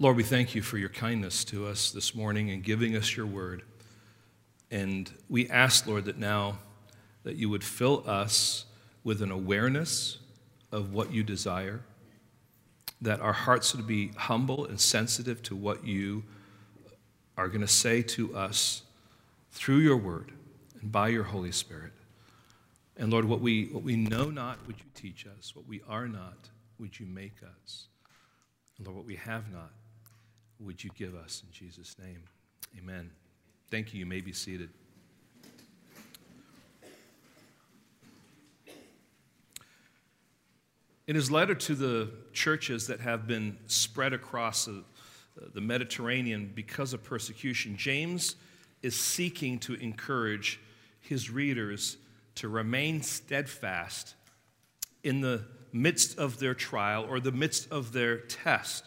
Lord, we thank you for your kindness to us this morning and giving us your word. And we ask, Lord, that now that you would fill us with an awareness of what you desire, that our hearts would be humble and sensitive to what you are going to say to us through your word and by your Holy Spirit. And Lord, what we, what we know not, would you teach us? What we are not, would you make us? And Lord, what we have not, would you give us in Jesus' name? Amen. Thank you. You may be seated. In his letter to the churches that have been spread across the, Mediterranean because of persecution, James is seeking to encourage his readers to remain steadfast in the midst of their trial or the midst of their test.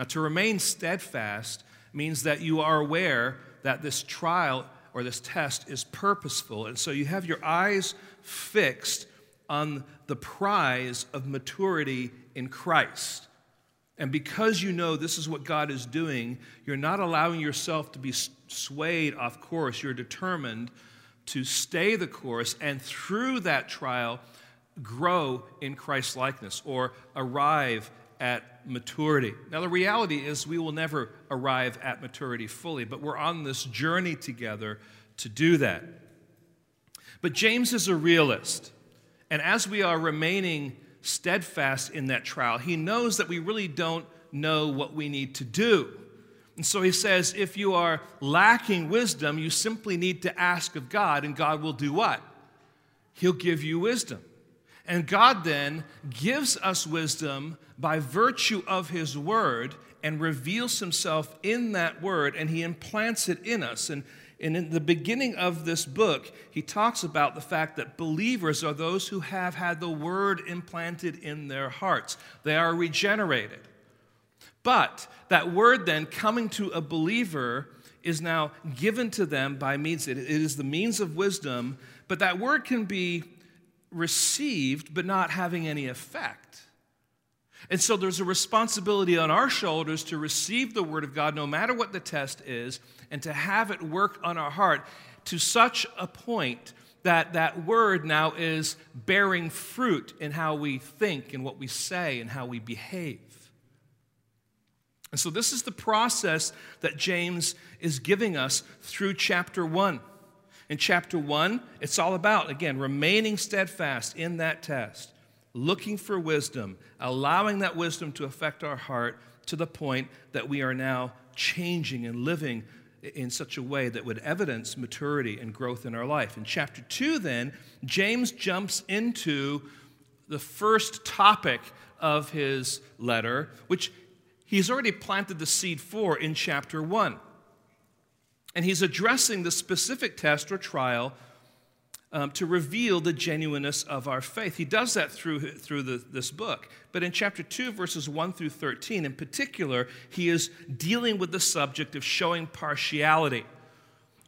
Now, to remain steadfast means that you are aware that this trial or this test is purposeful. And so you have your eyes fixed on the prize of maturity in Christ. And because you know this is what God is doing, you're not allowing yourself to be swayed off course. You're determined to stay the course and through that trial grow in Christ likeness or arrive at maturity. Now, the reality is we will never arrive at maturity fully, but we're on this journey together to do that. But James is a realist. And as we are remaining steadfast in that trial, he knows that we really don't know what we need to do. And so he says, if you are lacking wisdom, you simply need to ask of God, and God will do what? He'll give you wisdom. And God then gives us wisdom by virtue of His Word and reveals Himself in that Word, and He implants it in us. And, and in the beginning of this book, He talks about the fact that believers are those who have had the Word implanted in their hearts, they are regenerated. But that word then coming to a believer is now given to them by means, it is the means of wisdom, but that word can be received but not having any effect. And so there's a responsibility on our shoulders to receive the word of God no matter what the test is and to have it work on our heart to such a point that that word now is bearing fruit in how we think and what we say and how we behave. And so, this is the process that James is giving us through chapter 1. In chapter 1, it's all about, again, remaining steadfast in that test, looking for wisdom, allowing that wisdom to affect our heart to the point that we are now changing and living in such a way that would evidence maturity and growth in our life. In chapter 2, then, James jumps into the first topic of his letter, which he's already planted the seed for in chapter 1. And he's addressing the specific test or trial um, to reveal the genuineness of our faith. He does that through, through the, this book. But in chapter 2, verses 1 through 13, in particular, he is dealing with the subject of showing partiality.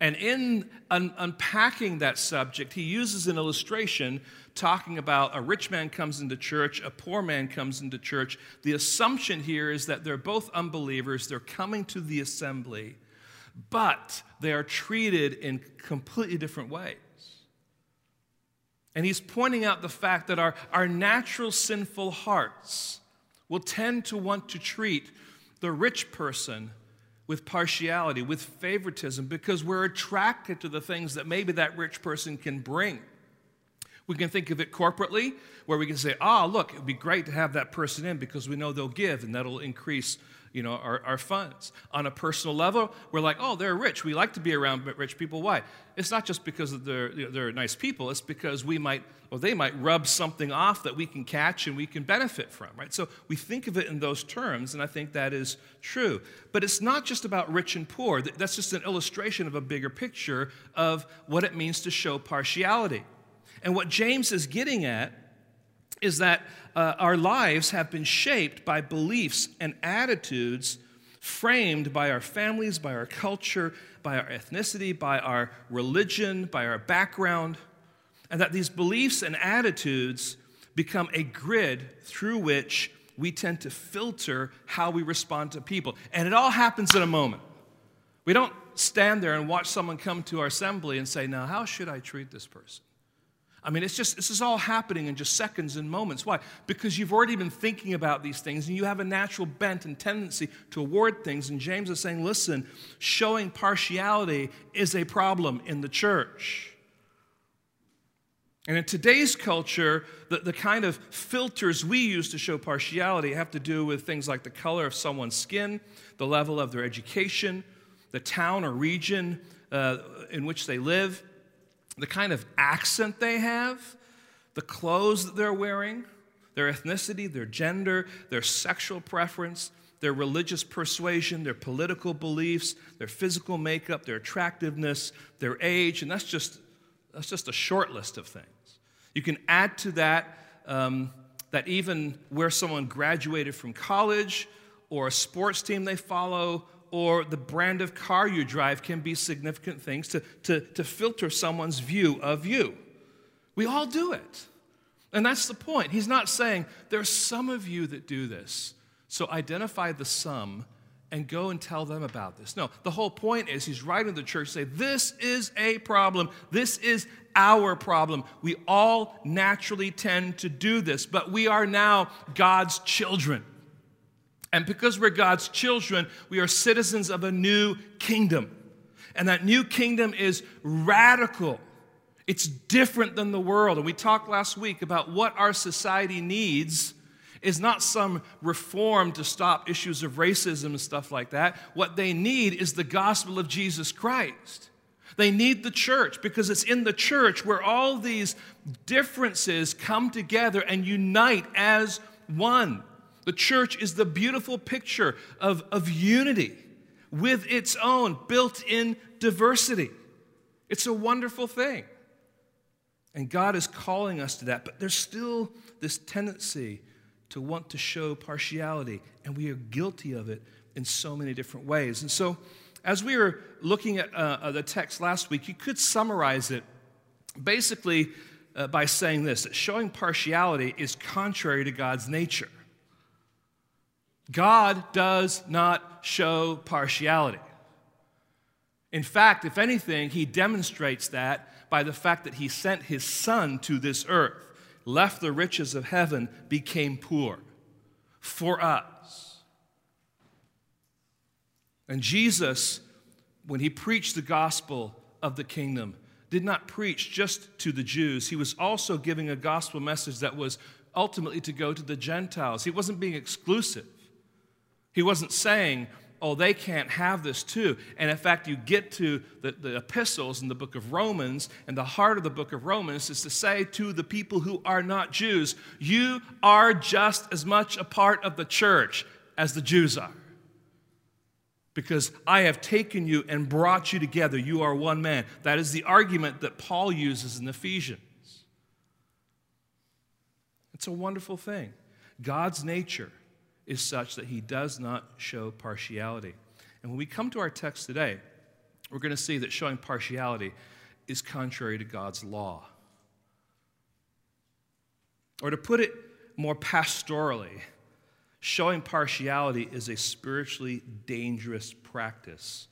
And in un- unpacking that subject, he uses an illustration talking about a rich man comes into church, a poor man comes into church. The assumption here is that they're both unbelievers, they're coming to the assembly, but they are treated in completely different ways. And he's pointing out the fact that our, our natural sinful hearts will tend to want to treat the rich person with partiality, with favoritism, because we're attracted to the things that maybe that rich person can bring. We can think of it corporately, where we can say, oh, look, it would be great to have that person in because we know they'll give and that'll increase you know, our, our funds. On a personal level, we're like, oh, they're rich. We like to be around rich people. Why? It's not just because they're, they're nice people, it's because we might, or they might rub something off that we can catch and we can benefit from, right? So we think of it in those terms, and I think that is true. But it's not just about rich and poor, that's just an illustration of a bigger picture of what it means to show partiality. And what James is getting at is that uh, our lives have been shaped by beliefs and attitudes framed by our families, by our culture, by our ethnicity, by our religion, by our background, and that these beliefs and attitudes become a grid through which we tend to filter how we respond to people. And it all happens in a moment. We don't stand there and watch someone come to our assembly and say, Now, how should I treat this person? I mean, it's just, this is all happening in just seconds and moments. Why? Because you've already been thinking about these things and you have a natural bent and tendency to award things. And James is saying, listen, showing partiality is a problem in the church. And in today's culture, the, the kind of filters we use to show partiality have to do with things like the color of someone's skin, the level of their education, the town or region uh, in which they live, the kind of accent they have, the clothes that they're wearing, their ethnicity, their gender, their sexual preference, their religious persuasion, their political beliefs, their physical makeup, their attractiveness, their age, and that's just, that's just a short list of things. You can add to that um, that even where someone graduated from college or a sports team they follow or the brand of car you drive can be significant things to, to, to filter someone's view of you. We all do it. And that's the point. He's not saying there's some of you that do this. So identify the some and go and tell them about this. No, the whole point is he's writing to the church say this is a problem. This is our problem. We all naturally tend to do this, but we are now God's children. And because we're God's children, we are citizens of a new kingdom. And that new kingdom is radical. It's different than the world. And we talked last week about what our society needs is not some reform to stop issues of racism and stuff like that. What they need is the gospel of Jesus Christ. They need the church because it's in the church where all these differences come together and unite as one. The church is the beautiful picture of, of unity with its own built in diversity. It's a wonderful thing. And God is calling us to that, but there's still this tendency to want to show partiality, and we are guilty of it in so many different ways. And so, as we were looking at uh, the text last week, you could summarize it basically uh, by saying this that showing partiality is contrary to God's nature. God does not show partiality. In fact, if anything, he demonstrates that by the fact that he sent his son to this earth, left the riches of heaven, became poor for us. And Jesus, when he preached the gospel of the kingdom, did not preach just to the Jews. He was also giving a gospel message that was ultimately to go to the Gentiles. He wasn't being exclusive. He wasn't saying, oh, they can't have this too. And in fact, you get to the, the epistles in the book of Romans, and the heart of the book of Romans is to say to the people who are not Jews, you are just as much a part of the church as the Jews are. Because I have taken you and brought you together. You are one man. That is the argument that Paul uses in Ephesians. It's a wonderful thing. God's nature is such that he does not show partiality. And when we come to our text today, we're going to see that showing partiality is contrary to God's law. Or to put it more pastorally, showing partiality is a spiritually dangerous practice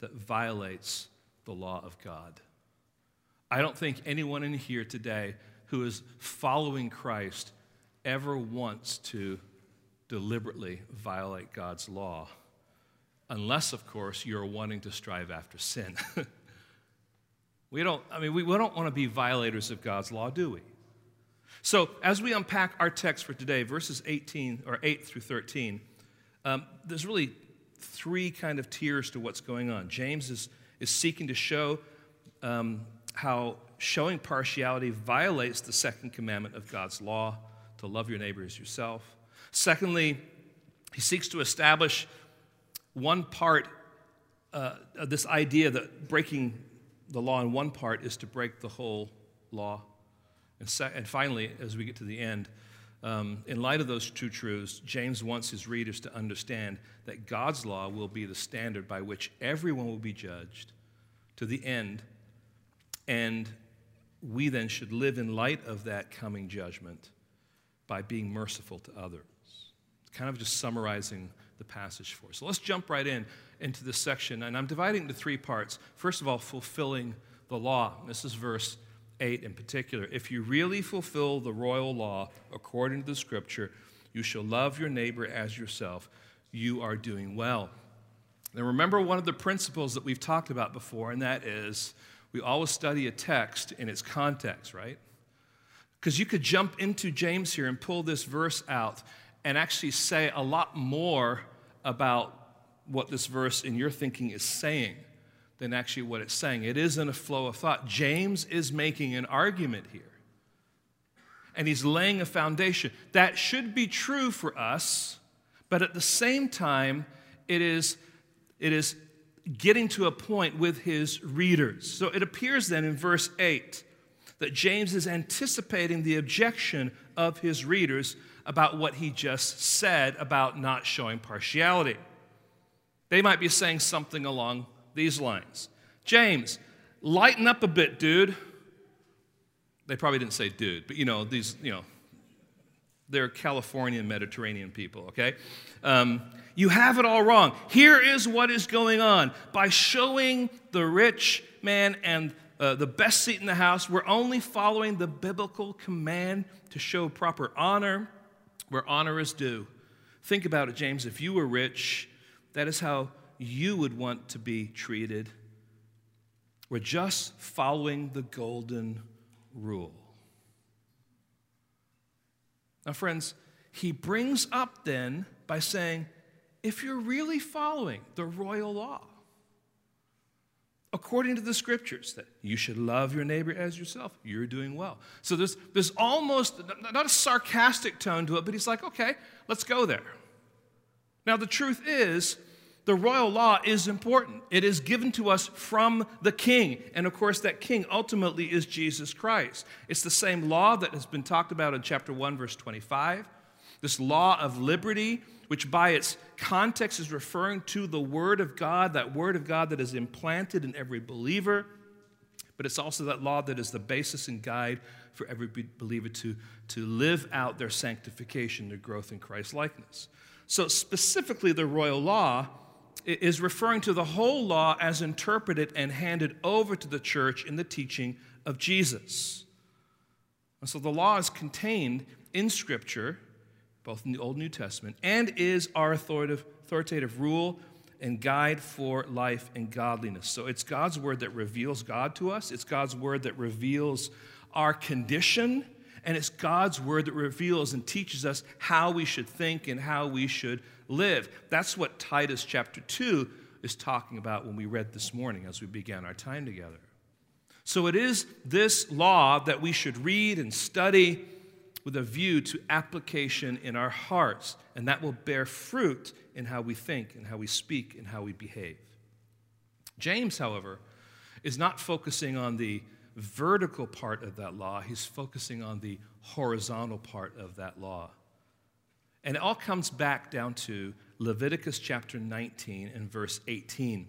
that violates the law of God. I don't think anyone in here today who is following Christ ever wants to deliberately violate God's law, unless, of course, you're wanting to strive after sin. we don't, I mean, we, we don't want to be violators of God's law, do we? So, as we unpack our text for today, verses 18 or 8 through 13, um, there's really three kind of tiers to what's going on. James is, is seeking to show um, how showing partiality violates the second commandment of God's law to love your neighbor as yourself. Secondly, he seeks to establish one part uh, of this idea that breaking the law in one part is to break the whole law. And, and finally, as we get to the end, um, in light of those two truths, James wants his readers to understand that God's law will be the standard by which everyone will be judged to the end. And we then should live in light of that coming judgment by being merciful to others. Kind of just summarizing the passage for us. So let's jump right in into this section, and I'm dividing into three parts. First of all, fulfilling the law. This is verse 8 in particular. If you really fulfill the royal law according to the scripture, you shall love your neighbor as yourself. You are doing well. Now, remember one of the principles that we've talked about before, and that is we always study a text in its context, right? Because you could jump into James here and pull this verse out and actually say a lot more about what this verse in your thinking is saying than actually what it's saying. It isn't a flow of thought. James is making an argument here. And he's laying a foundation. That should be true for us, but at the same time, it is, it is getting to a point with his readers. So it appears then in verse 8 that James is anticipating the objection of his readers about what he just said about not showing partiality. They might be saying something along these lines James, lighten up a bit, dude. They probably didn't say dude, but you know, these, you know, they're Californian Mediterranean people, okay? Um, you have it all wrong. Here is what is going on. By showing the rich man and uh, the best seat in the house, we're only following the biblical command to show proper honor where honor is due. Think about it, James. If you were rich, that is how you would want to be treated. We're just following the golden rule. Now, friends, he brings up then by saying, if you're really following the royal law, according to the scriptures, that you should love your neighbor as yourself, you're doing well. So there's, there's almost not a sarcastic tone to it, but he's like, okay, let's go there. Now, the truth is, the royal law is important. It is given to us from the king. And of course, that king ultimately is Jesus Christ. It's the same law that has been talked about in chapter 1, verse 25. This law of liberty, which by its context is referring to the Word of God, that Word of God that is implanted in every believer. But it's also that law that is the basis and guide for every believer to, to live out their sanctification, their growth in Christ likeness. So, specifically, the royal law is referring to the whole law as interpreted and handed over to the church in the teaching of Jesus. And so the law is contained in Scripture, both in the Old and New Testament, and is our authoritative, authoritative rule and guide for life and godliness. So it's God's word that reveals God to us, it's God's word that reveals our condition, and it's God's word that reveals and teaches us how we should think and how we should live. That's what Titus chapter 2 is talking about when we read this morning as we began our time together. So it is this law that we should read and study with a view to application in our hearts, and that will bear fruit in how we think and how we speak and how we behave. James, however, is not focusing on the vertical part of that law, he's focusing on the horizontal part of that law. And it all comes back down to Leviticus chapter 19 and verse 18.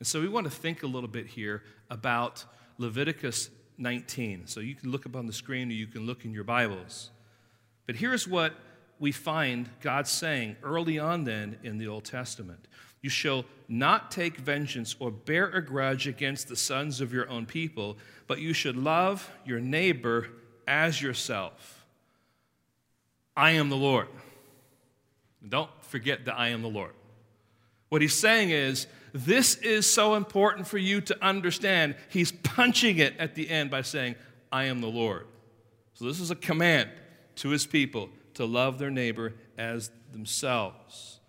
And so we want to think a little bit here about Leviticus 19. So you can look up on the screen or you can look in your Bibles. But here's what we find God saying early on then in the Old Testament You shall not take vengeance or bear a grudge against the sons of your own people, but you should love your neighbor as yourself. I am the Lord. Don't forget that I am the Lord. What he's saying is, this is so important for you to understand. He's punching it at the end by saying, I am the Lord. So, this is a command to his people to love their neighbor as themselves.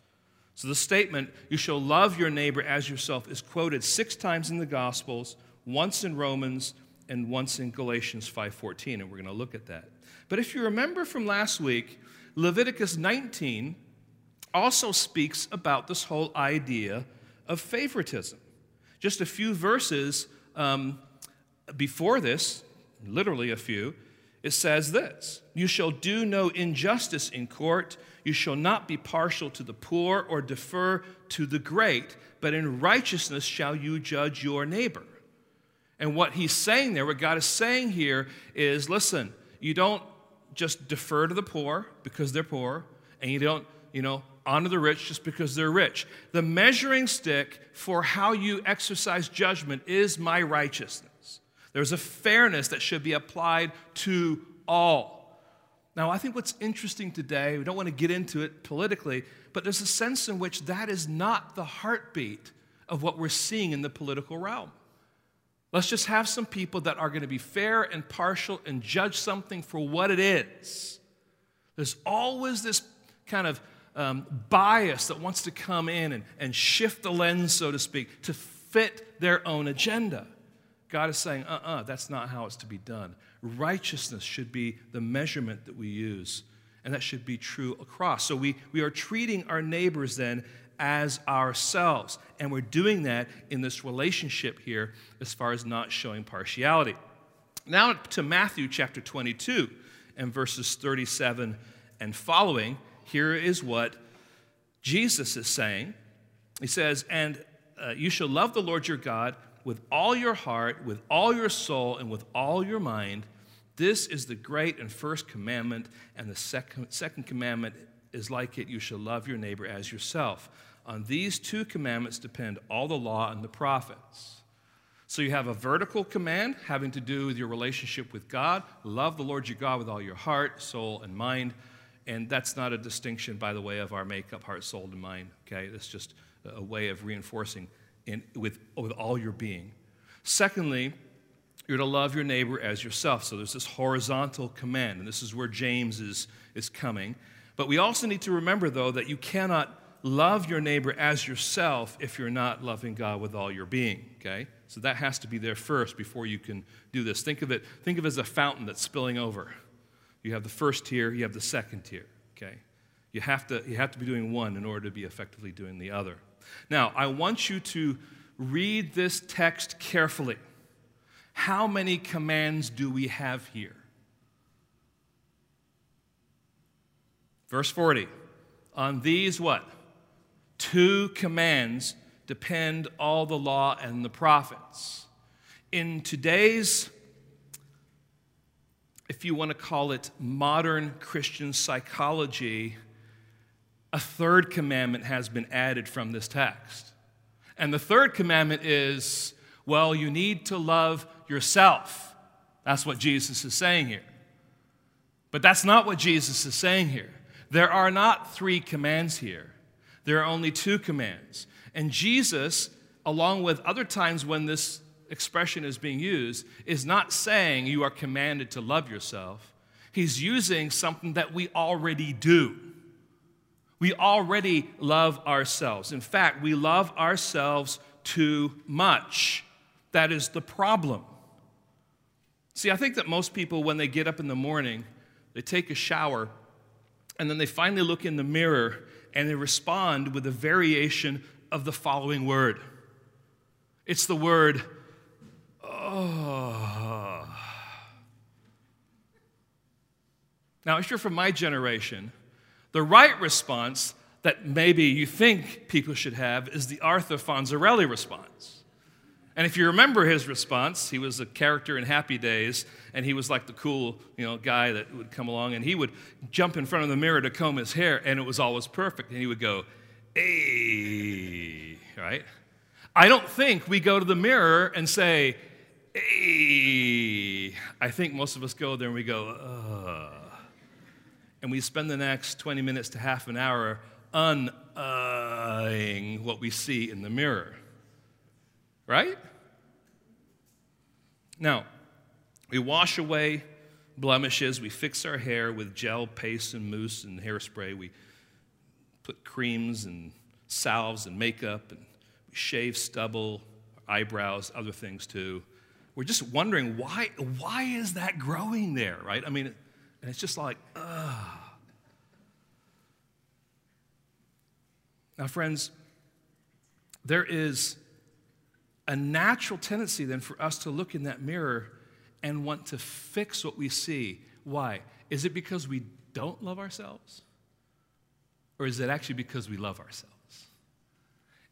So, the statement, you shall love your neighbor as yourself, is quoted six times in the Gospels, once in Romans, and once in Galatians 5:14, and we're going to look at that. But if you remember from last week, Leviticus 19 also speaks about this whole idea of favoritism. Just a few verses um, before this, literally a few, it says this You shall do no injustice in court, you shall not be partial to the poor or defer to the great, but in righteousness shall you judge your neighbor. And what he's saying there, what God is saying here is listen, you don't just defer to the poor because they're poor, and you don't you know, honor the rich just because they're rich. The measuring stick for how you exercise judgment is my righteousness. There's a fairness that should be applied to all. Now, I think what's interesting today, we don't want to get into it politically, but there's a sense in which that is not the heartbeat of what we're seeing in the political realm. Let's just have some people that are going to be fair and partial and judge something for what it is. There's always this kind of um, bias that wants to come in and, and shift the lens, so to speak, to fit their own agenda. God is saying, uh uh-uh, uh, that's not how it's to be done. Righteousness should be the measurement that we use, and that should be true across. So we, we are treating our neighbors then as ourselves, and we're doing that in this relationship here as far as not showing partiality. Now to Matthew chapter 22 and verses 37 and following here is what Jesus is saying. He says, And uh, you shall love the Lord your God with all your heart, with all your soul, and with all your mind. This is the great and first commandment, and the second, second commandment is like it you shall love your neighbor as yourself. On these two commandments depend all the law and the prophets. So you have a vertical command having to do with your relationship with God. Love the Lord your God with all your heart, soul, and mind. And that's not a distinction, by the way, of our makeup, heart, soul, and mind. Okay, it's just a way of reinforcing in, with, with all your being. Secondly, you're to love your neighbor as yourself. So there's this horizontal command, and this is where James is, is coming. But we also need to remember, though, that you cannot love your neighbor as yourself if you're not loving God with all your being, okay? So that has to be there first before you can do this. Think of it, think of it as a fountain that's spilling over. You have the first tier, you have the second tier, okay? You have to, you have to be doing one in order to be effectively doing the other. Now, I want you to read this text carefully. How many commands do we have here? Verse 40. On these what? Two commands depend all the law and the prophets. In today's if you want to call it modern Christian psychology, a third commandment has been added from this text. And the third commandment is well, you need to love yourself. That's what Jesus is saying here. But that's not what Jesus is saying here. There are not three commands here, there are only two commands. And Jesus, along with other times when this expression is being used is not saying you are commanded to love yourself. He's using something that we already do. We already love ourselves. In fact, we love ourselves too much. That is the problem. See, I think that most people, when they get up in the morning, they take a shower, and then they finally look in the mirror and they respond with a variation of the following word. It's the word, oh. Now, if you're from my generation, the right response that maybe you think people should have is the Arthur Fonzarelli response. And if you remember his response, he was a character in Happy Days, and he was like the cool, you know, guy that would come along, and he would jump in front of the mirror to comb his hair, and it was always perfect. And he would go, "Hey," right? I don't think we go to the mirror and say, hey, I think most of us go there and we go, Ugh. And we spend the next 20 minutes to half an hour uning what we see in the mirror. Right? Now, we wash away blemishes, we fix our hair with gel, paste, and mousse and hairspray. We put creams and salves and makeup, and we shave stubble, eyebrows, other things too we're just wondering why, why is that growing there, right? I mean, and it's just like, ugh. Now, friends, there is a natural tendency then for us to look in that mirror and want to fix what we see. Why? Is it because we don't love ourselves? Or is it actually because we love ourselves?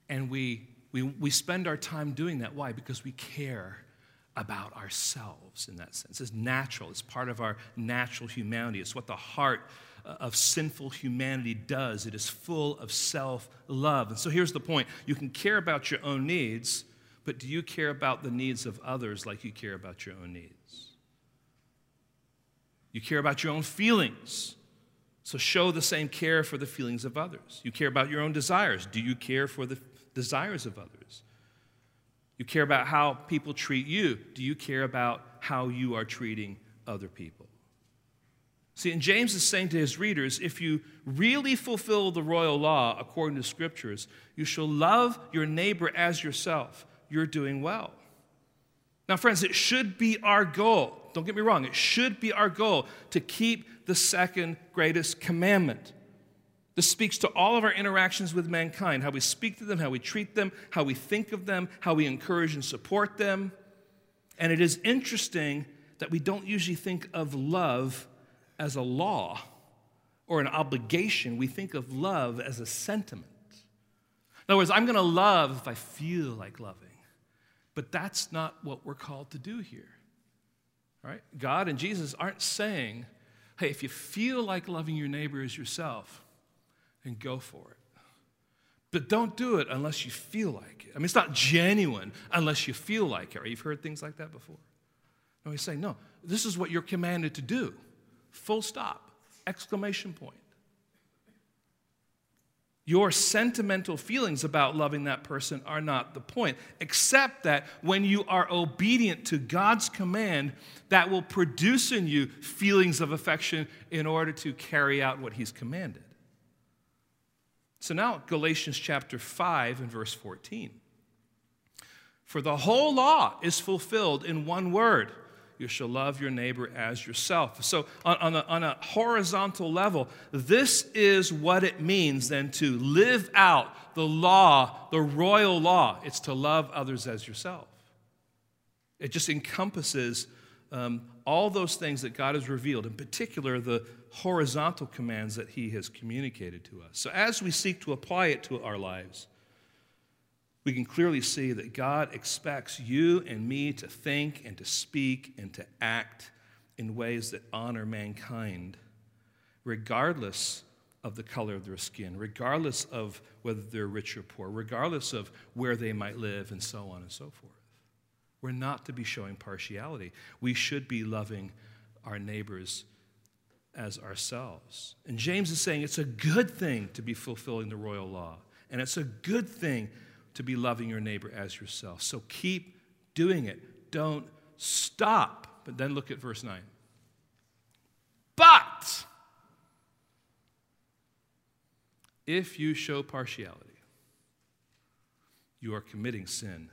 And we, we, we spend our time doing that. Why? Because we care about ourselves in that sense. It's natural, it's part of our natural humanity. It's what the heart uh, of sinful humanity does. It is full of self love. And so here's the point you can care about your own needs, but do you care about the needs of others like you care about your own needs? You care about your own feelings. So show the same care for the feelings of others. You care about your own desires. Do you care for the desires of others? You care about how people treat you. Do you care about how you are treating other people? See, and James is saying to his readers if you really fulfill the royal law according to scriptures, you shall love your neighbor as yourself. You're doing well. Now, friends, it should be our goal. Don't get me wrong, it should be our goal to keep the second greatest commandment. This speaks to all of our interactions with mankind how we speak to them, how we treat them, how we think of them, how we encourage and support them. And it is interesting that we don't usually think of love as a law or an obligation, we think of love as a sentiment. In other words, I'm going to love if I feel like loving. But that's not what we're called to do here. Right? God and Jesus aren't saying, hey, if you feel like loving your neighbor as yourself, then go for it. But don't do it unless you feel like it. I mean, it's not genuine unless you feel like it. You've heard things like that before. No, he's saying, no, this is what you're commanded to do. Full stop. Exclamation point. Your sentimental feelings about loving that person are not the point, except that when you are obedient to God's command, that will produce in you feelings of affection in order to carry out what He's commanded. So now, Galatians chapter 5 and verse 14. For the whole law is fulfilled in one word you shall love your neighbor as yourself. So, on, on, a, on a horizontal level, this is what it means then to live out the law, the royal law. It's to love others as yourself. It just encompasses um, all those things that God has revealed, in particular, the horizontal commands that He has communicated to us. So, as we seek to apply it to our lives, we can clearly see that God expects you and me to think and to speak and to act in ways that honor mankind, regardless of the color of their skin, regardless of whether they're rich or poor, regardless of where they might live, and so on and so forth. We're not to be showing partiality. We should be loving our neighbors as ourselves. And James is saying it's a good thing to be fulfilling the royal law, and it's a good thing to be loving your neighbor as yourself. So keep doing it. Don't stop. But then look at verse 9. But if you show partiality, you are committing sin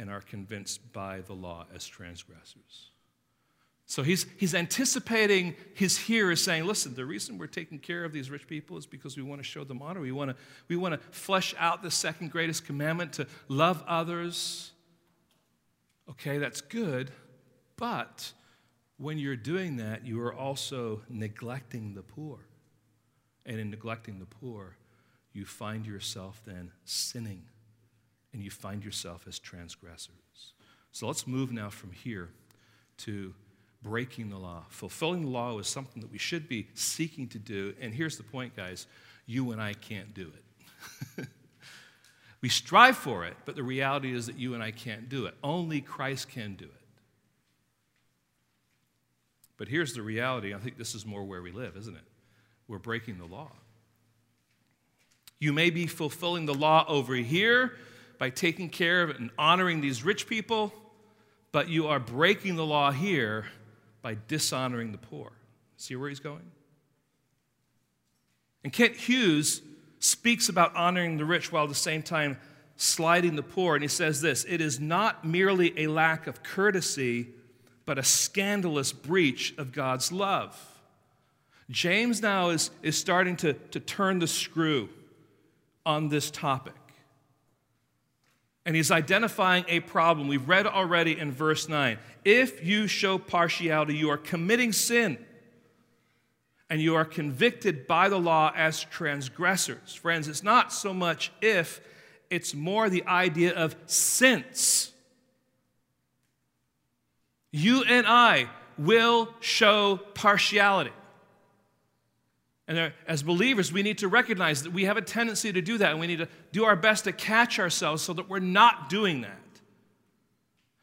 and are convinced by the law as transgressors. So he's, he's anticipating his hearers saying, listen, the reason we're taking care of these rich people is because we want to show them honor. We want to, we want to flesh out the second greatest commandment to love others. Okay, that's good. But when you're doing that, you are also neglecting the poor. And in neglecting the poor, you find yourself then sinning and you find yourself as transgressors. So let's move now from here to breaking the law. Fulfilling the law is something that we should be seeking to do. And here's the point, guys you and I can't do it. we strive for it, but the reality is that you and I can't do it. Only Christ can do it. But here's the reality I think this is more where we live, isn't it? We're breaking the law. You may be fulfilling the law over here by taking care of and honoring these rich people, but you are breaking the law here by dishonoring the poor. See where he's going? And Kent Hughes speaks about honoring the rich while at the same time slighting the poor. And he says this it is not merely a lack of courtesy, but a scandalous breach of God's love. James now is, is starting to, to turn the screw on this topic. And he's identifying a problem. We've read already in verse 9. If you show partiality, you are committing sin and you are convicted by the law as transgressors. Friends, it's not so much if, it's more the idea of since. You and I will show partiality. And as believers, we need to recognize that we have a tendency to do that, and we need to do our best to catch ourselves so that we're not doing that.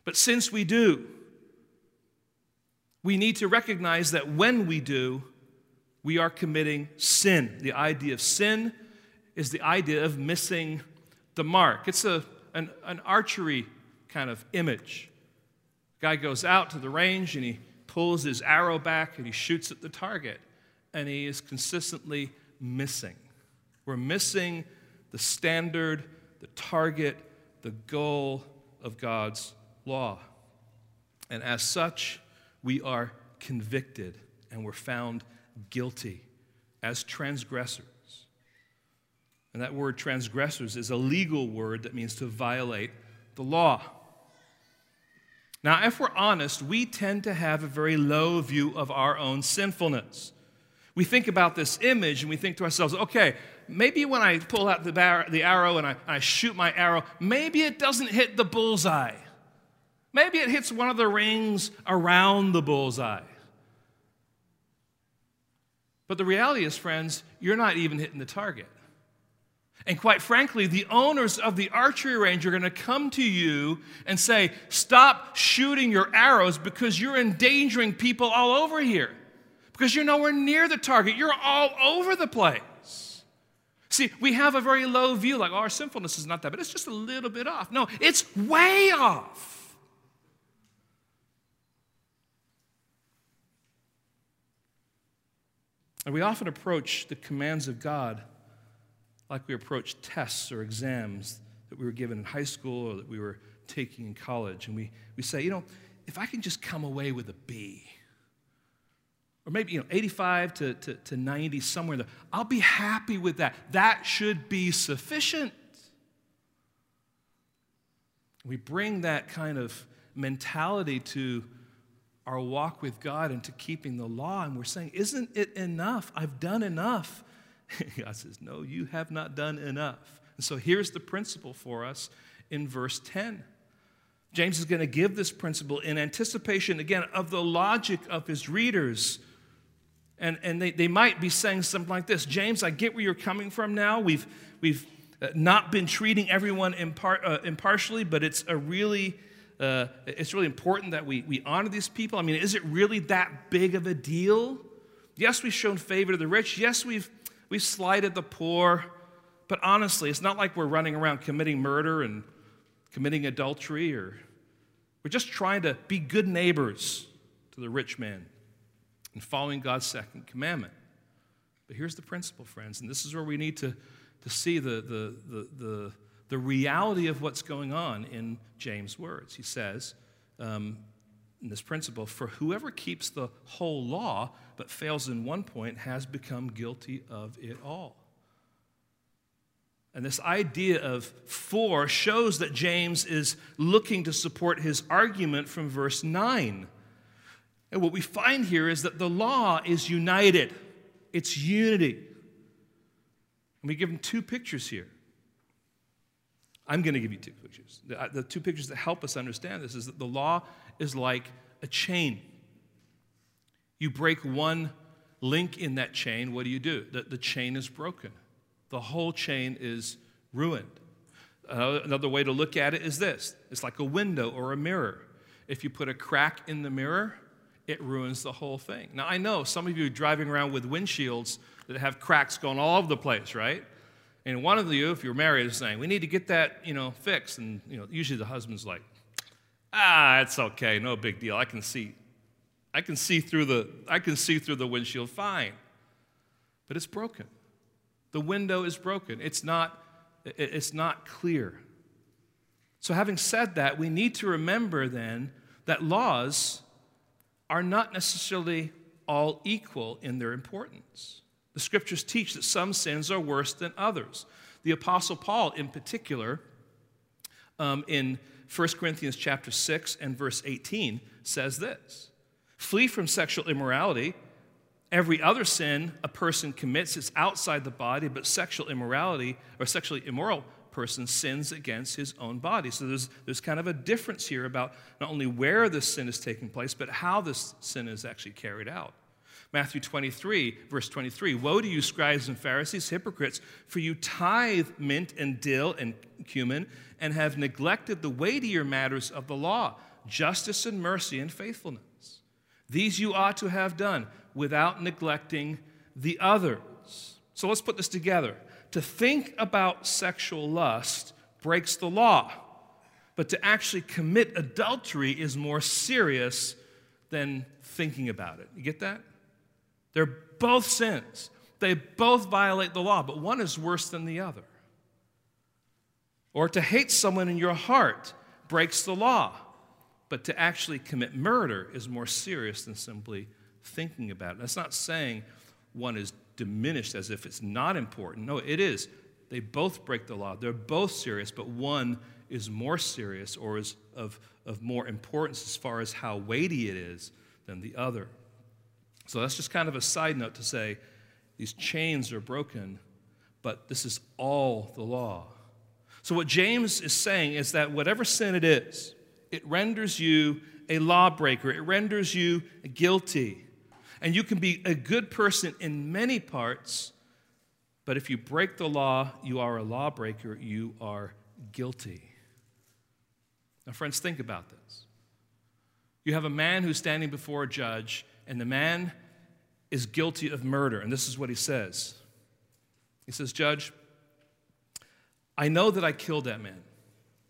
But since we do, we need to recognize that when we do, we are committing sin. The idea of sin is the idea of missing the mark. It's a, an, an archery kind of image. Guy goes out to the range and he pulls his arrow back and he shoots at the target and he is consistently missing. We're missing the standard, the target, the goal of God's law. And as such, we are convicted and we're found guilty as transgressors. And that word transgressors is a legal word that means to violate the law. Now, if we're honest, we tend to have a very low view of our own sinfulness we think about this image and we think to ourselves, okay, maybe when I pull out the, bar- the arrow and I, I shoot my arrow, maybe it doesn't hit the bullseye. Maybe it hits one of the rings around the bullseye. But the reality is, friends, you're not even hitting the target. And quite frankly, the owners of the archery range are going to come to you and say, Stop shooting your arrows because you're endangering people all over here because you're nowhere near the target. You're all over the place. See, we have a very low view, like, oh, our sinfulness is not that, but it's just a little bit off. No, it's way off. And we often approach the commands of God like we approach tests or exams that we were given in high school or that we were taking in college. And we, we say, you know, if I can just come away with a B, or maybe you know 85 to, to, to 90 somewhere there. I'll be happy with that. That should be sufficient. We bring that kind of mentality to our walk with god and to keeping the law and we're saying isn't it enough? I've done enough. God says no you have not done enough. And so here's the principle for us in verse 10 James is going to give this principle in anticipation, again, of the logic of his readers and, and they, they might be saying something like this James, I get where you're coming from now. We've, we've uh, not been treating everyone impar- uh, impartially, but it's a really uh, it's really important that we, we honor these people. I mean, is it really that big of a deal? Yes, we've shown favor to the rich. Yes, we've, we've slighted the poor. But honestly, it's not like we're running around committing murder and committing adultery, or we're just trying to be good neighbors to the rich man and following God's second commandment. But here's the principle, friends, and this is where we need to, to see the, the, the, the, the reality of what's going on in James' words. He says, um, in this principle, for whoever keeps the whole law but fails in one point has become guilty of it all. And this idea of for shows that James is looking to support his argument from verse 9. And what we find here is that the law is united, it's unity. And we give them two pictures here. I'm going to give you two pictures. The, uh, the two pictures that help us understand this is that the law is like a chain. You break one link in that chain, what do you do? The, the chain is broken, the whole chain is ruined. Uh, another way to look at it is this it's like a window or a mirror. If you put a crack in the mirror, it ruins the whole thing. Now, I know some of you driving around with windshields that have cracks going all over the place, right? And one of you, if you're married, is saying, we need to get that, you know, fixed. And, you know, usually the husband's like, ah, it's okay, no big deal. I can see, I can see through the, I can see through the windshield fine. But it's broken. The window is broken. It's not, it's not clear. So having said that, we need to remember then that laws are not necessarily all equal in their importance. The scriptures teach that some sins are worse than others. The Apostle Paul, in particular, um, in 1 Corinthians chapter 6 and verse 18, says this Flee from sexual immorality. Every other sin a person commits is outside the body, but sexual immorality or sexually immoral person sins against his own body. So there's, there's kind of a difference here about not only where this sin is taking place, but how this sin is actually carried out. Matthew 23, verse 23 Woe to you, scribes and Pharisees, hypocrites, for you tithe mint and dill and cumin, and have neglected the weightier matters of the law justice and mercy and faithfulness. These you ought to have done without neglecting the others. So let's put this together. To think about sexual lust breaks the law, but to actually commit adultery is more serious than thinking about it. You get that? They're both sins. They both violate the law, but one is worse than the other. Or to hate someone in your heart breaks the law, but to actually commit murder is more serious than simply thinking about it. That's not saying one is diminished as if it's not important. No, it is. They both break the law. They're both serious, but one is more serious or is of, of more importance as far as how weighty it is than the other. So that's just kind of a side note to say these chains are broken, but this is all the law. So, what James is saying is that whatever sin it is, it renders you a lawbreaker, it renders you guilty. And you can be a good person in many parts, but if you break the law, you are a lawbreaker, you are guilty. Now, friends, think about this. You have a man who's standing before a judge, and the man is guilty of murder. And this is what he says He says, Judge, I know that I killed that man,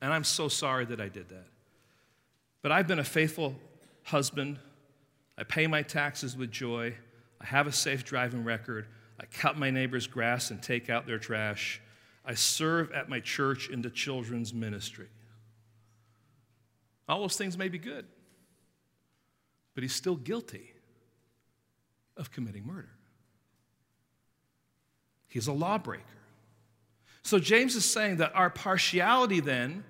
and I'm so sorry that I did that. But I've been a faithful husband. I pay my taxes with joy. I have a safe driving record. I cut my neighbor's grass and take out their trash. I serve at my church in the children's ministry. All those things may be good, but he's still guilty of committing murder. He's a lawbreaker. So James is saying that our partiality then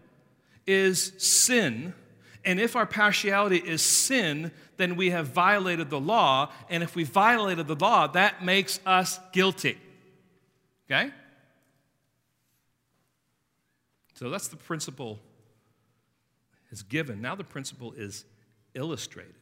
is sin and if our partiality is sin, then we have violated the law. And if we violated the law, that makes us guilty. Okay? So that's the principle is given. Now the principle is illustrated.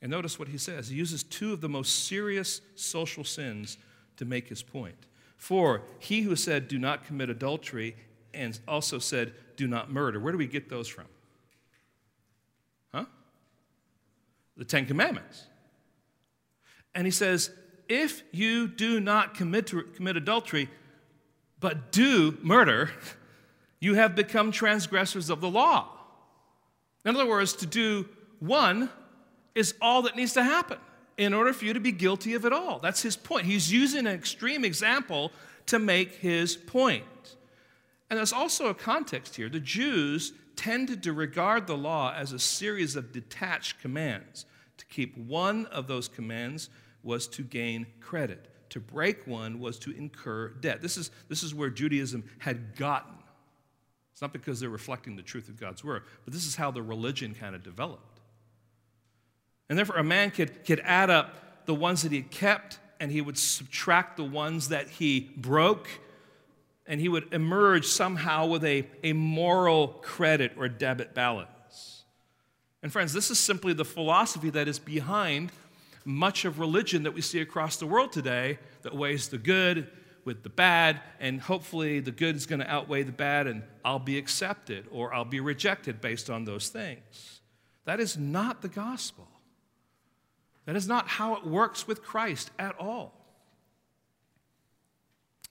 And notice what he says. He uses two of the most serious social sins to make his point. For he who said, Do not commit adultery, and also said, do not murder. Where do we get those from? Huh? The Ten Commandments. And he says, if you do not commit, to, commit adultery, but do murder, you have become transgressors of the law. In other words, to do one is all that needs to happen in order for you to be guilty of it all. That's his point. He's using an extreme example to make his point. And there's also a context here. The Jews tended to regard the law as a series of detached commands. To keep one of those commands was to gain credit. To break one was to incur debt. This is, this is where Judaism had gotten. It's not because they're reflecting the truth of God's word, but this is how the religion kind of developed. And therefore, a man could, could add up the ones that he kept and he would subtract the ones that he broke and he would emerge somehow with a, a moral credit or debit balance. And, friends, this is simply the philosophy that is behind much of religion that we see across the world today that weighs the good with the bad, and hopefully the good is going to outweigh the bad, and I'll be accepted or I'll be rejected based on those things. That is not the gospel. That is not how it works with Christ at all.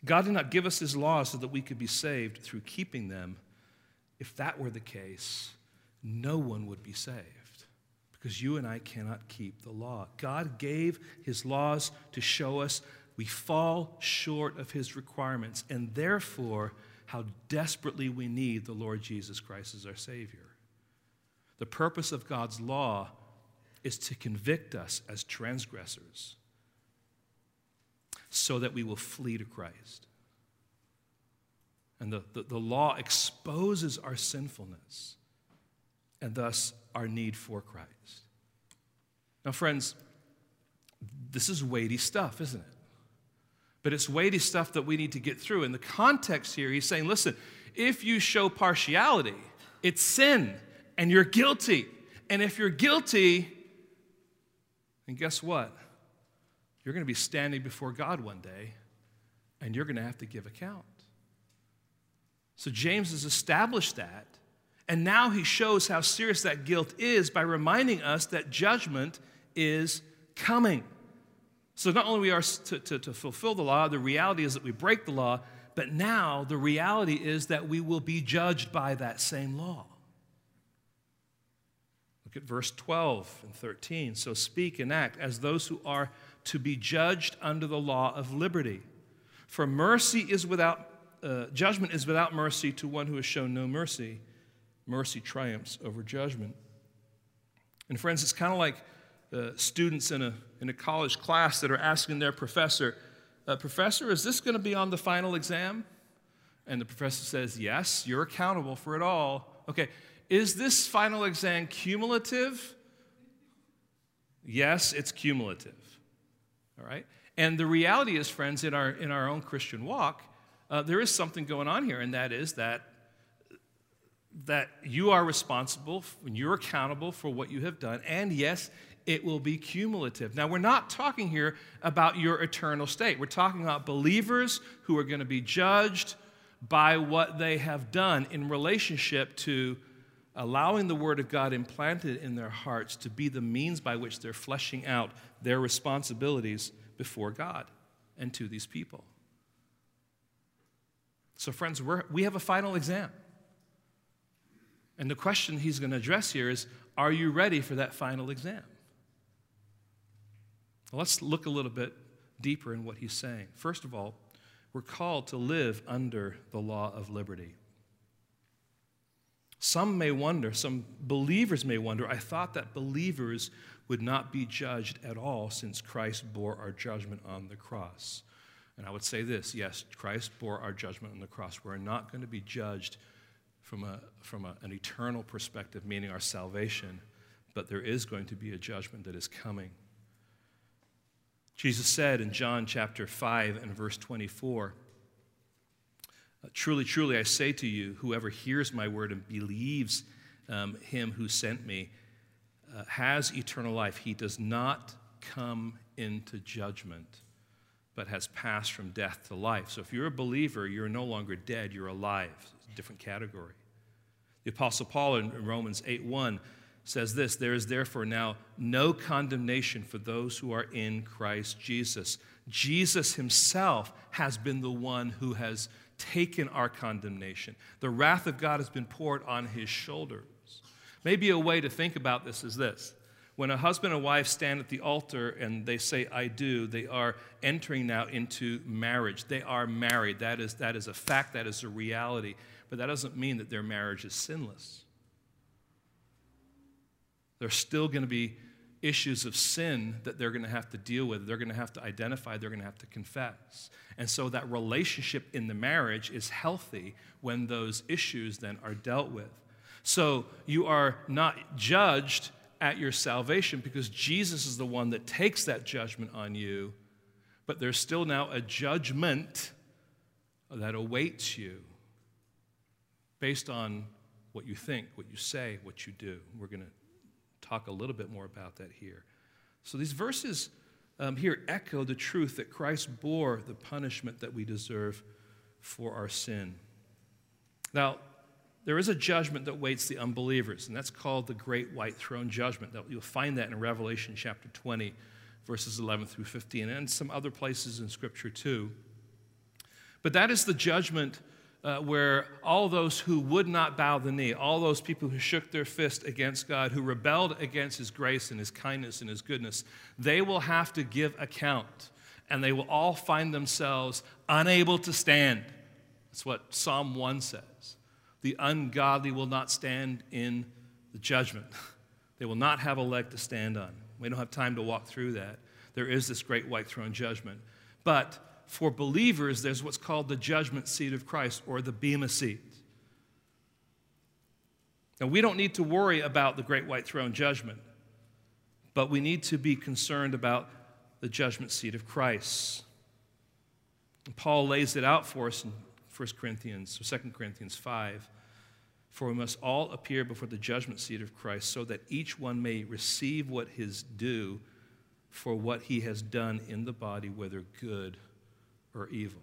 God did not give us his laws so that we could be saved through keeping them. If that were the case, no one would be saved because you and I cannot keep the law. God gave his laws to show us we fall short of his requirements and therefore how desperately we need the Lord Jesus Christ as our Savior. The purpose of God's law is to convict us as transgressors so that we will flee to Christ. And the, the, the, law exposes our sinfulness and thus our need for Christ. Now, friends, this is weighty stuff, isn't it? But it's weighty stuff that we need to get through. In the context here, he's saying, listen, if you show partiality, it's sin and you're guilty. And if you're guilty, And guess what? You're going to be standing before God one day, and you're going to have to give account. So James has established that, and now he shows how serious that guilt is by reminding us that judgment is coming. So not only we are to, to, to fulfill the law, the reality is that we break the law, but now the reality is that we will be judged by that same law. Look at verse 12 and 13. So speak and act as those who are to be judged under the law of liberty. For mercy is without, uh, judgment is without mercy to one who has shown no mercy. Mercy triumphs over judgment. And friends, it's kind of like uh, students in a, in a college class that are asking their professor, uh, Professor, is this going to be on the final exam? And the professor says, Yes, you're accountable for it all. Okay, is this final exam cumulative? Yes, it's cumulative. All right? And the reality is, friends, in our, in our own Christian walk, uh, there is something going on here, and that is that, that you are responsible and you're accountable for what you have done. And yes, it will be cumulative. Now, we're not talking here about your eternal state. We're talking about believers who are going to be judged by what they have done in relationship to allowing the Word of God implanted in their hearts to be the means by which they're fleshing out their responsibilities before God and to these people. So, friends, we have a final exam. And the question he's going to address here is Are you ready for that final exam? Well, let's look a little bit deeper in what he's saying. First of all, we're called to live under the law of liberty. Some may wonder, some believers may wonder, I thought that believers would not be judged at all since Christ bore our judgment on the cross. And I would say this yes, Christ bore our judgment on the cross. We're not going to be judged from, a, from a, an eternal perspective, meaning our salvation, but there is going to be a judgment that is coming. Jesus said in John chapter 5 and verse 24, Truly, truly, I say to you, whoever hears my word and believes um, him who sent me uh, has eternal life. He does not come into judgment, but has passed from death to life. So if you're a believer, you're no longer dead, you're alive. Different category. The Apostle Paul in Romans 8 1 says this There is therefore now no condemnation for those who are in Christ Jesus. Jesus himself has been the one who has taken our condemnation. The wrath of God has been poured on his shoulders. Maybe a way to think about this is this. When a husband and wife stand at the altar and they say, I do, they are entering now into marriage. They are married. That is, that is a fact, that is a reality. But that doesn't mean that their marriage is sinless. they're still going to be issues of sin that they're going to have to deal with, they're going to have to identify, they're going to have to confess. And so that relationship in the marriage is healthy when those issues then are dealt with. So you are not judged at your salvation because Jesus is the one that takes that judgment on you, but there's still now a judgment that awaits you based on what you think, what you say, what you do. We're going to talk a little bit more about that here. So these verses um, here echo the truth that Christ bore the punishment that we deserve for our sin. Now, there is a judgment that waits the unbelievers, and that's called the Great White Throne Judgment. You'll find that in Revelation chapter 20, verses 11 through 15, and some other places in Scripture too. But that is the judgment uh, where all those who would not bow the knee, all those people who shook their fist against God, who rebelled against His grace and His kindness and His goodness, they will have to give account and they will all find themselves unable to stand. That's what Psalm 1 says. The ungodly will not stand in the judgment, they will not have a leg to stand on. We don't have time to walk through that. There is this great white throne judgment. But for believers, there's what's called the judgment seat of Christ or the Bema seat. Now, we don't need to worry about the great white throne judgment, but we need to be concerned about the judgment seat of Christ. And Paul lays it out for us in 1 Corinthians or 2 Corinthians 5. For we must all appear before the judgment seat of Christ so that each one may receive what is due for what he has done in the body, whether good or evil.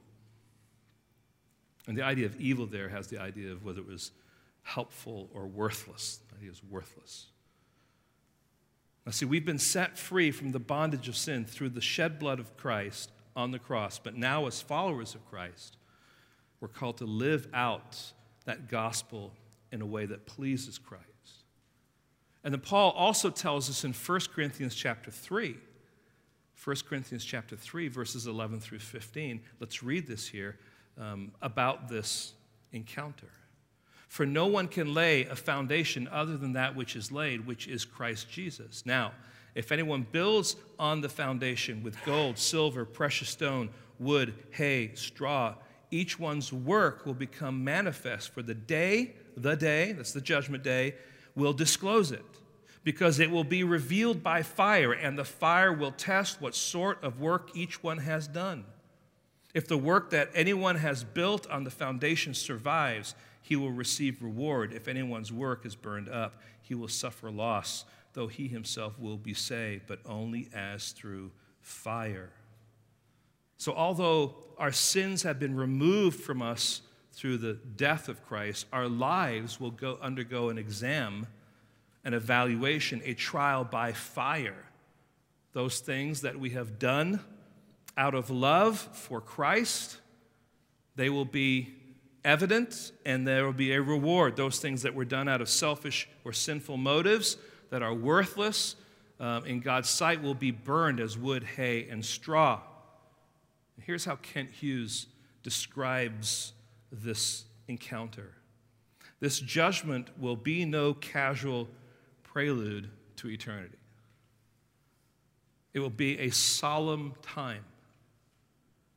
And the idea of evil there has the idea of whether it was helpful or worthless. The idea is worthless. Now, see, we've been set free from the bondage of sin through the shed blood of Christ on the cross, but now, as followers of Christ, we're called to live out that gospel in a way that pleases Christ. And then Paul also tells us in 1 Corinthians chapter 3, 1 Corinthians chapter 3, verses 11 through 15. Let's read this here um, about this encounter. For no one can lay a foundation other than that which is laid, which is Christ Jesus. Now, if anyone builds on the foundation with gold, silver, precious stone, wood, hay, straw, each one's work will become manifest, for the day, the day, that's the judgment day, will disclose it, because it will be revealed by fire, and the fire will test what sort of work each one has done. If the work that anyone has built on the foundation survives, he will receive reward. If anyone's work is burned up, he will suffer loss, though he himself will be saved, but only as through fire. So, although our sins have been removed from us through the death of Christ, our lives will go, undergo an exam, an evaluation, a trial by fire. Those things that we have done out of love for Christ, they will be evident and there will be a reward. Those things that were done out of selfish or sinful motives that are worthless um, in God's sight will be burned as wood, hay, and straw. Here's how Kent Hughes describes this encounter this judgment will be no casual prelude to eternity. It will be a solemn time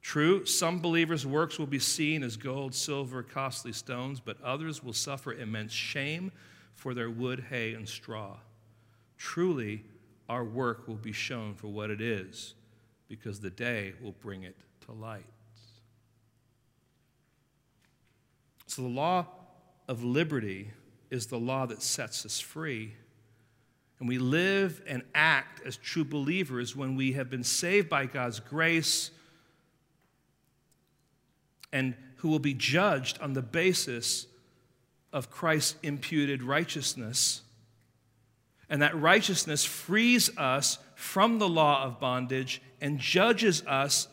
True, some believers' works will be seen as gold, silver, costly stones, but others will suffer immense shame for their wood, hay, and straw. Truly, our work will be shown for what it is, because the day will bring it to light. So, the law of liberty is the law that sets us free. And we live and act as true believers when we have been saved by God's grace and who will be judged on the basis of Christ's imputed righteousness. And that righteousness frees us from the law of bondage and judges us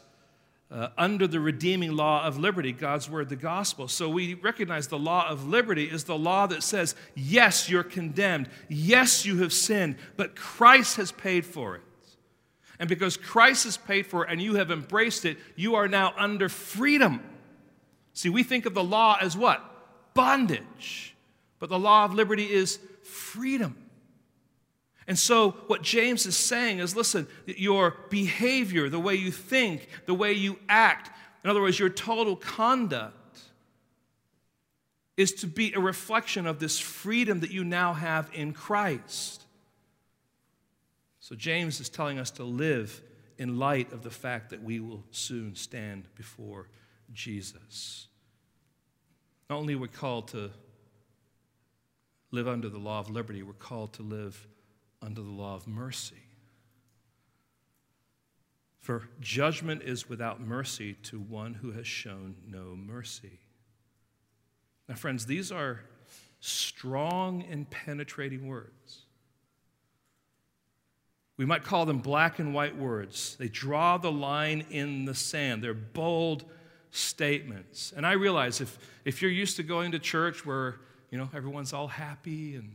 uh, under the redeeming law of liberty, God's word, the gospel. So we recognize the law of liberty is the law that says, yes, you're condemned. Yes, you have sinned, but Christ has paid for it. And because Christ has paid for it and you have embraced it, you are now under freedom. See, we think of the law as what? Bondage. But the law of liberty is freedom. And so, what James is saying is listen, your behavior, the way you think, the way you act, in other words, your total conduct, is to be a reflection of this freedom that you now have in Christ. So, James is telling us to live in light of the fact that we will soon stand before Jesus. Not only are we called to live under the law of liberty, we're called to live under the law of mercy. For judgment is without mercy to one who has shown no mercy. Now, friends, these are strong and penetrating words. We might call them black and white words. They draw the line in the sand. They're bold statements. And I realize if, if you're used to going to church where, you know, everyone's all happy and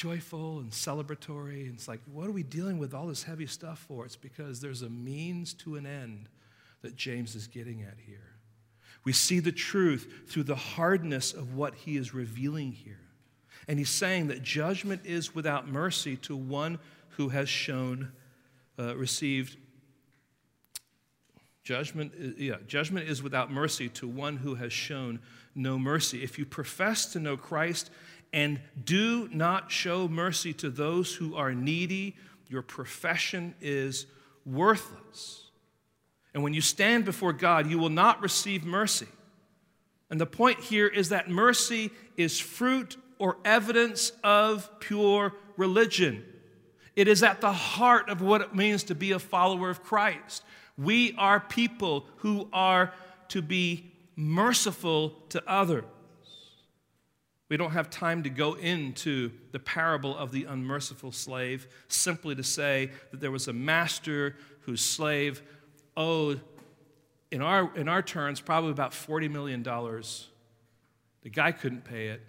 joyful and celebratory, and it's like, what are we dealing with all this heavy stuff for? It's because there's a means to an end that James is getting at here. We see the truth through the hardness of what he is revealing here. And he's saying that judgment is without mercy to one who has shown, uh, received Judgment, yeah, judgment is without mercy to one who has shown no mercy. If you profess to know Christ and do not show mercy to those who are needy, your profession is worthless. And when you stand before God, you will not receive mercy. And the point here is that mercy is fruit or evidence of pure religion. It is at the heart of what it means to be a follower of Christ. We are people who are to be merciful to others. We don't have time to go into the parable of the unmerciful slave, simply to say that there was a master whose slave owed, in our, in our terms, probably about $40 million. The guy couldn't pay it.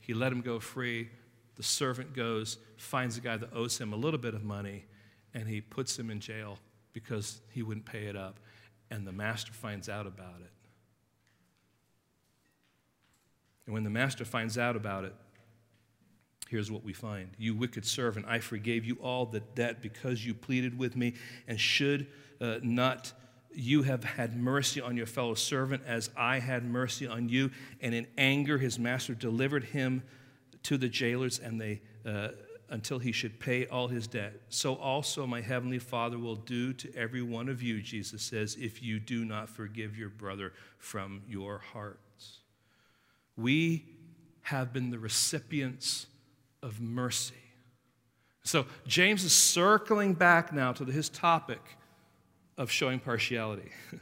He let him go free. The servant goes, finds a guy that owes him a little bit of money, and he puts him in jail because he wouldn't pay it up. And the master finds out about it. And when the master finds out about it, here's what we find You wicked servant, I forgave you all the debt because you pleaded with me, and should uh, not you have had mercy on your fellow servant as I had mercy on you? And in anger, his master delivered him to the jailers, and they. Uh, until he should pay all his debt. So also my heavenly Father will do to every one of you, Jesus says, if you do not forgive your brother from your heart we have been the recipients of mercy. So James is circling back now to his topic of showing partiality.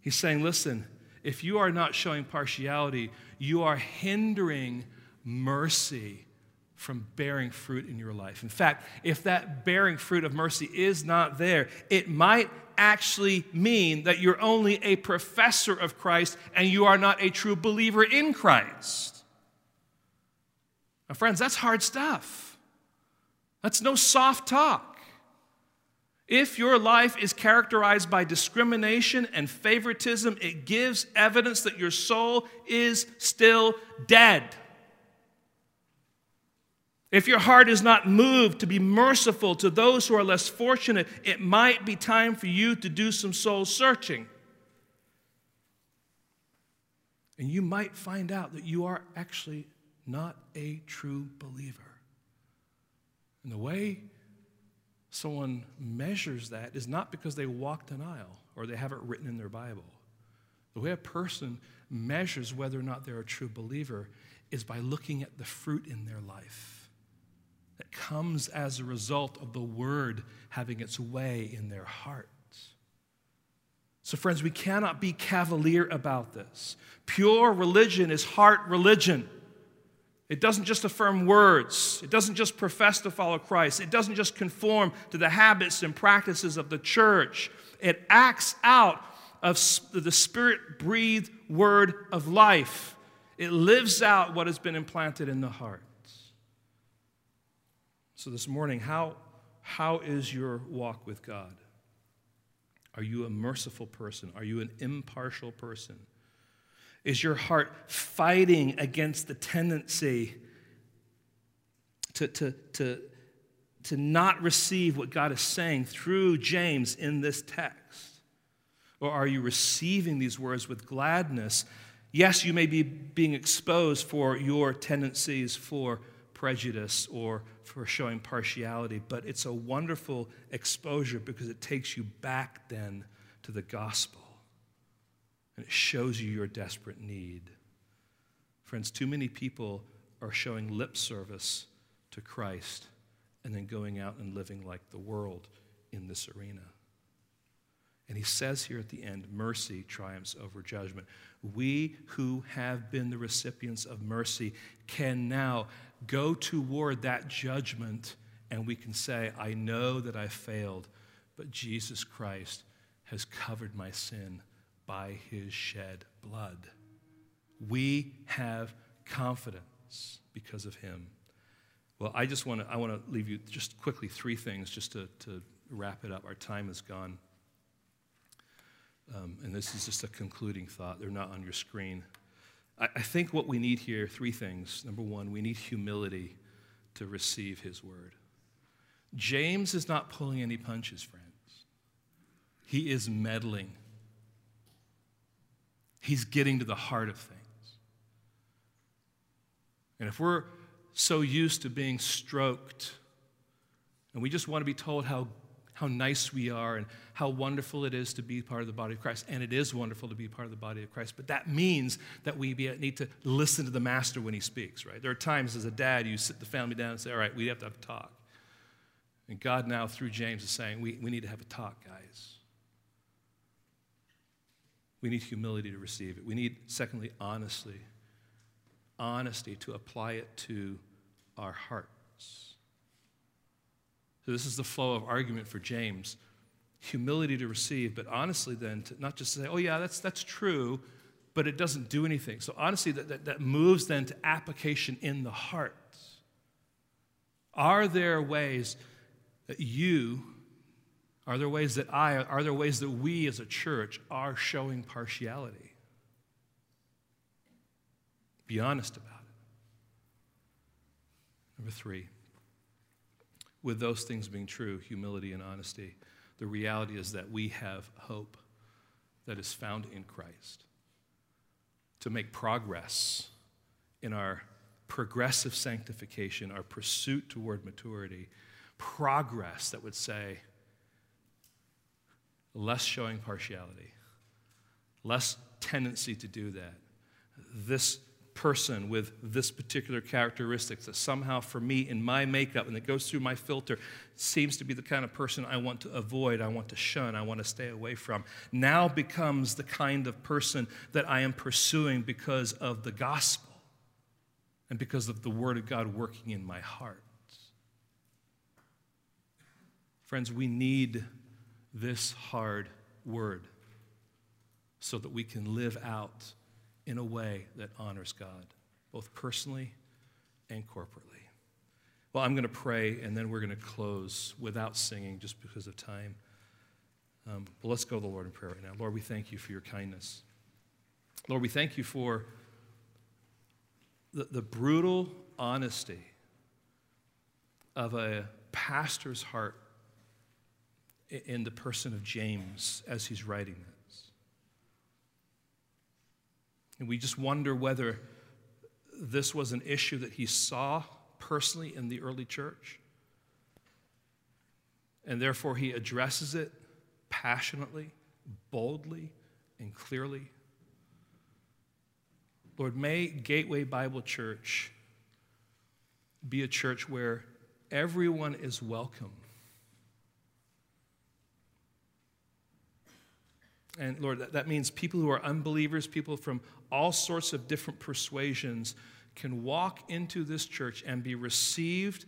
He's saying, listen, if you are not showing partiality, you are hindering mercy from bearing fruit in your life. In fact, if that bearing fruit of mercy is not there, it might actually mean that you're only a professor of Christ and you are not a true believer in Christ. Now, friends, that's hard stuff. That's no soft talk. If your life is characterized by discrimination and favoritism, it gives evidence that your soul is still dead. If your heart is not moved to be merciful to those who are less fortunate, it might be time for you to do some soul searching. And you might find out that you are actually not a true believer. And the way someone measures that is not because they walked an aisle or they have it written in their Bible. The way a person measures whether or not they're a true believer is by looking at the fruit in their life that comes as a result of the word having its way in their hearts. So, friends, we cannot be cavalier about this. Pure religion is heart religion. It doesn't just affirm words. It doesn't just profess to follow Christ. It doesn't just conform to the habits and practices of the church. It acts out of the spirit breathed word of life. It lives out what has been implanted in the heart. So, this morning, how, how is your walk with God? Are you a merciful person? Are you an impartial person? Is your heart fighting against the tendency to, to, to, to not receive what God is saying through James in this text? Or are you receiving these words with gladness? Yes, you may be being exposed for your tendencies for prejudice or for showing partiality, but it's a wonderful exposure because it takes you back then to the gospel and it shows you your desperate need. Friends, too many people are showing lip service to Christ and then going out and living like the world in this arena. And he says here at the end, mercy triumphs over judgment. We who have been the recipients of mercy can now go toward that judgment and we can say, I know that I failed, but Jesus Christ has covered my sin by his shed blood. We have confidence because of him. Well, I just want to I want to leave you just quickly three things just to, to wrap it up. Our time is gone. Um, and this is just a concluding thought. They're not on your screen. I, think what we need here, three things. Number one, we need humility to receive his word. James is not pulling any punches, friends. He is meddling. He's getting to the heart of things. And if we're so used to being stroked and we just want to be told how, how nice we are and how wonderful it is to be part of the body of Christ. And it is wonderful to be part of the body of Christ. But that means that we need to listen to the master when he speaks, right? There are times as a dad, you sit the family down and say, all right, we have to have a talk. And God now, through James, is saying, we, we need to have a talk, guys. We need humility to receive it. We need, secondly, honestly, honesty to apply it to our hearts. So, this is the flow of argument for James humility to receive, but honestly, then, to not just say, oh, yeah, that's, that's true, but it doesn't do anything. So, honestly, that, that, that moves then to application in the heart. Are there ways that you, are there ways that I, are there ways that we as a church are showing partiality? Be honest about it. Number three, with those things being true, humility and honesty, the reality is that we have hope that is found in Christ. To make progress in our progressive sanctification, our pursuit toward maturity, progress that would say, less showing partiality, less tendency to do that. This person with this particular characteristics that somehow for me in my makeup and that goes through my filter seems to be the kind of person I want to avoid, I want to shun, I want to stay away from, now becomes the kind of person that I am pursuing because of the gospel and because of the word of God working in my heart. Friends, we need this hard word so that we can live out in a way that honors God, both personally and corporately. Well, I'm going to pray and then we're going to close without singing just because of time. Um, but let's go to the Lord in prayer right now. Lord, we thank you for your kindness. Lord, we thank you for the, the brutal honesty of a pastor's heart in the person of James as he's writing this. And we just wonder whether this was an issue that he saw personally in the early church. And therefore, he addresses it passionately, boldly, and clearly. Lord, may Gateway Bible Church be a church where everyone is welcome And Lord, that, means people who are unbelievers, people from all sorts of different persuasions, can walk into this church and be received.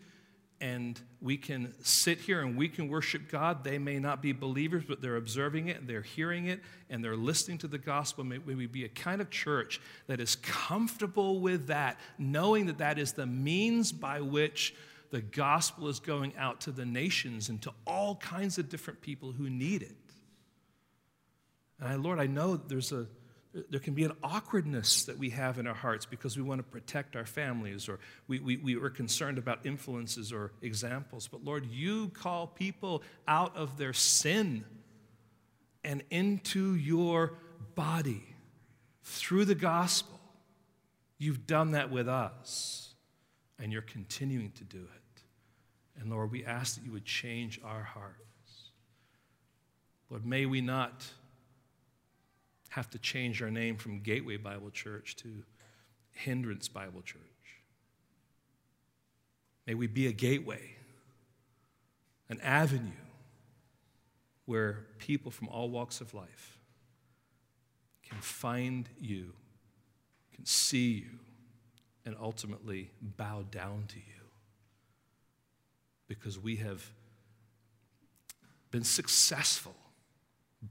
And we can sit here and we can worship God. They may not be believers, but they're observing it, they're hearing it, and they're listening to the gospel. May we be a kind of church that is comfortable with that, knowing that that is the means by which the gospel is going out to the nations and to all kinds of different people who need it. And I, Lord, I know there's a, there can be an awkwardness that we have in our hearts because we want to protect our families or we, we, we are concerned about influences or examples. But Lord, you call people out of their sin and into your body through the gospel. You've done that with us, and you're continuing to do it. And Lord, we ask that you would change our hearts. Lord, may we not have to change our name from Gateway Bible Church to Hindrance Bible Church. May we be a gateway, an avenue where people from all walks of life can find you, can see you, and ultimately bow down to you because we have been successful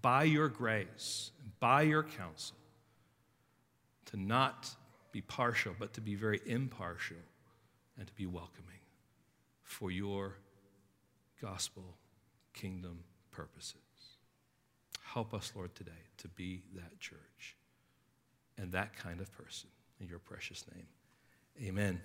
by your grace by your counsel to not be partial, but to be very impartial and to be welcoming for your gospel kingdom purposes. Help us, Lord, today to be that church and that kind of person in your precious name. Amen.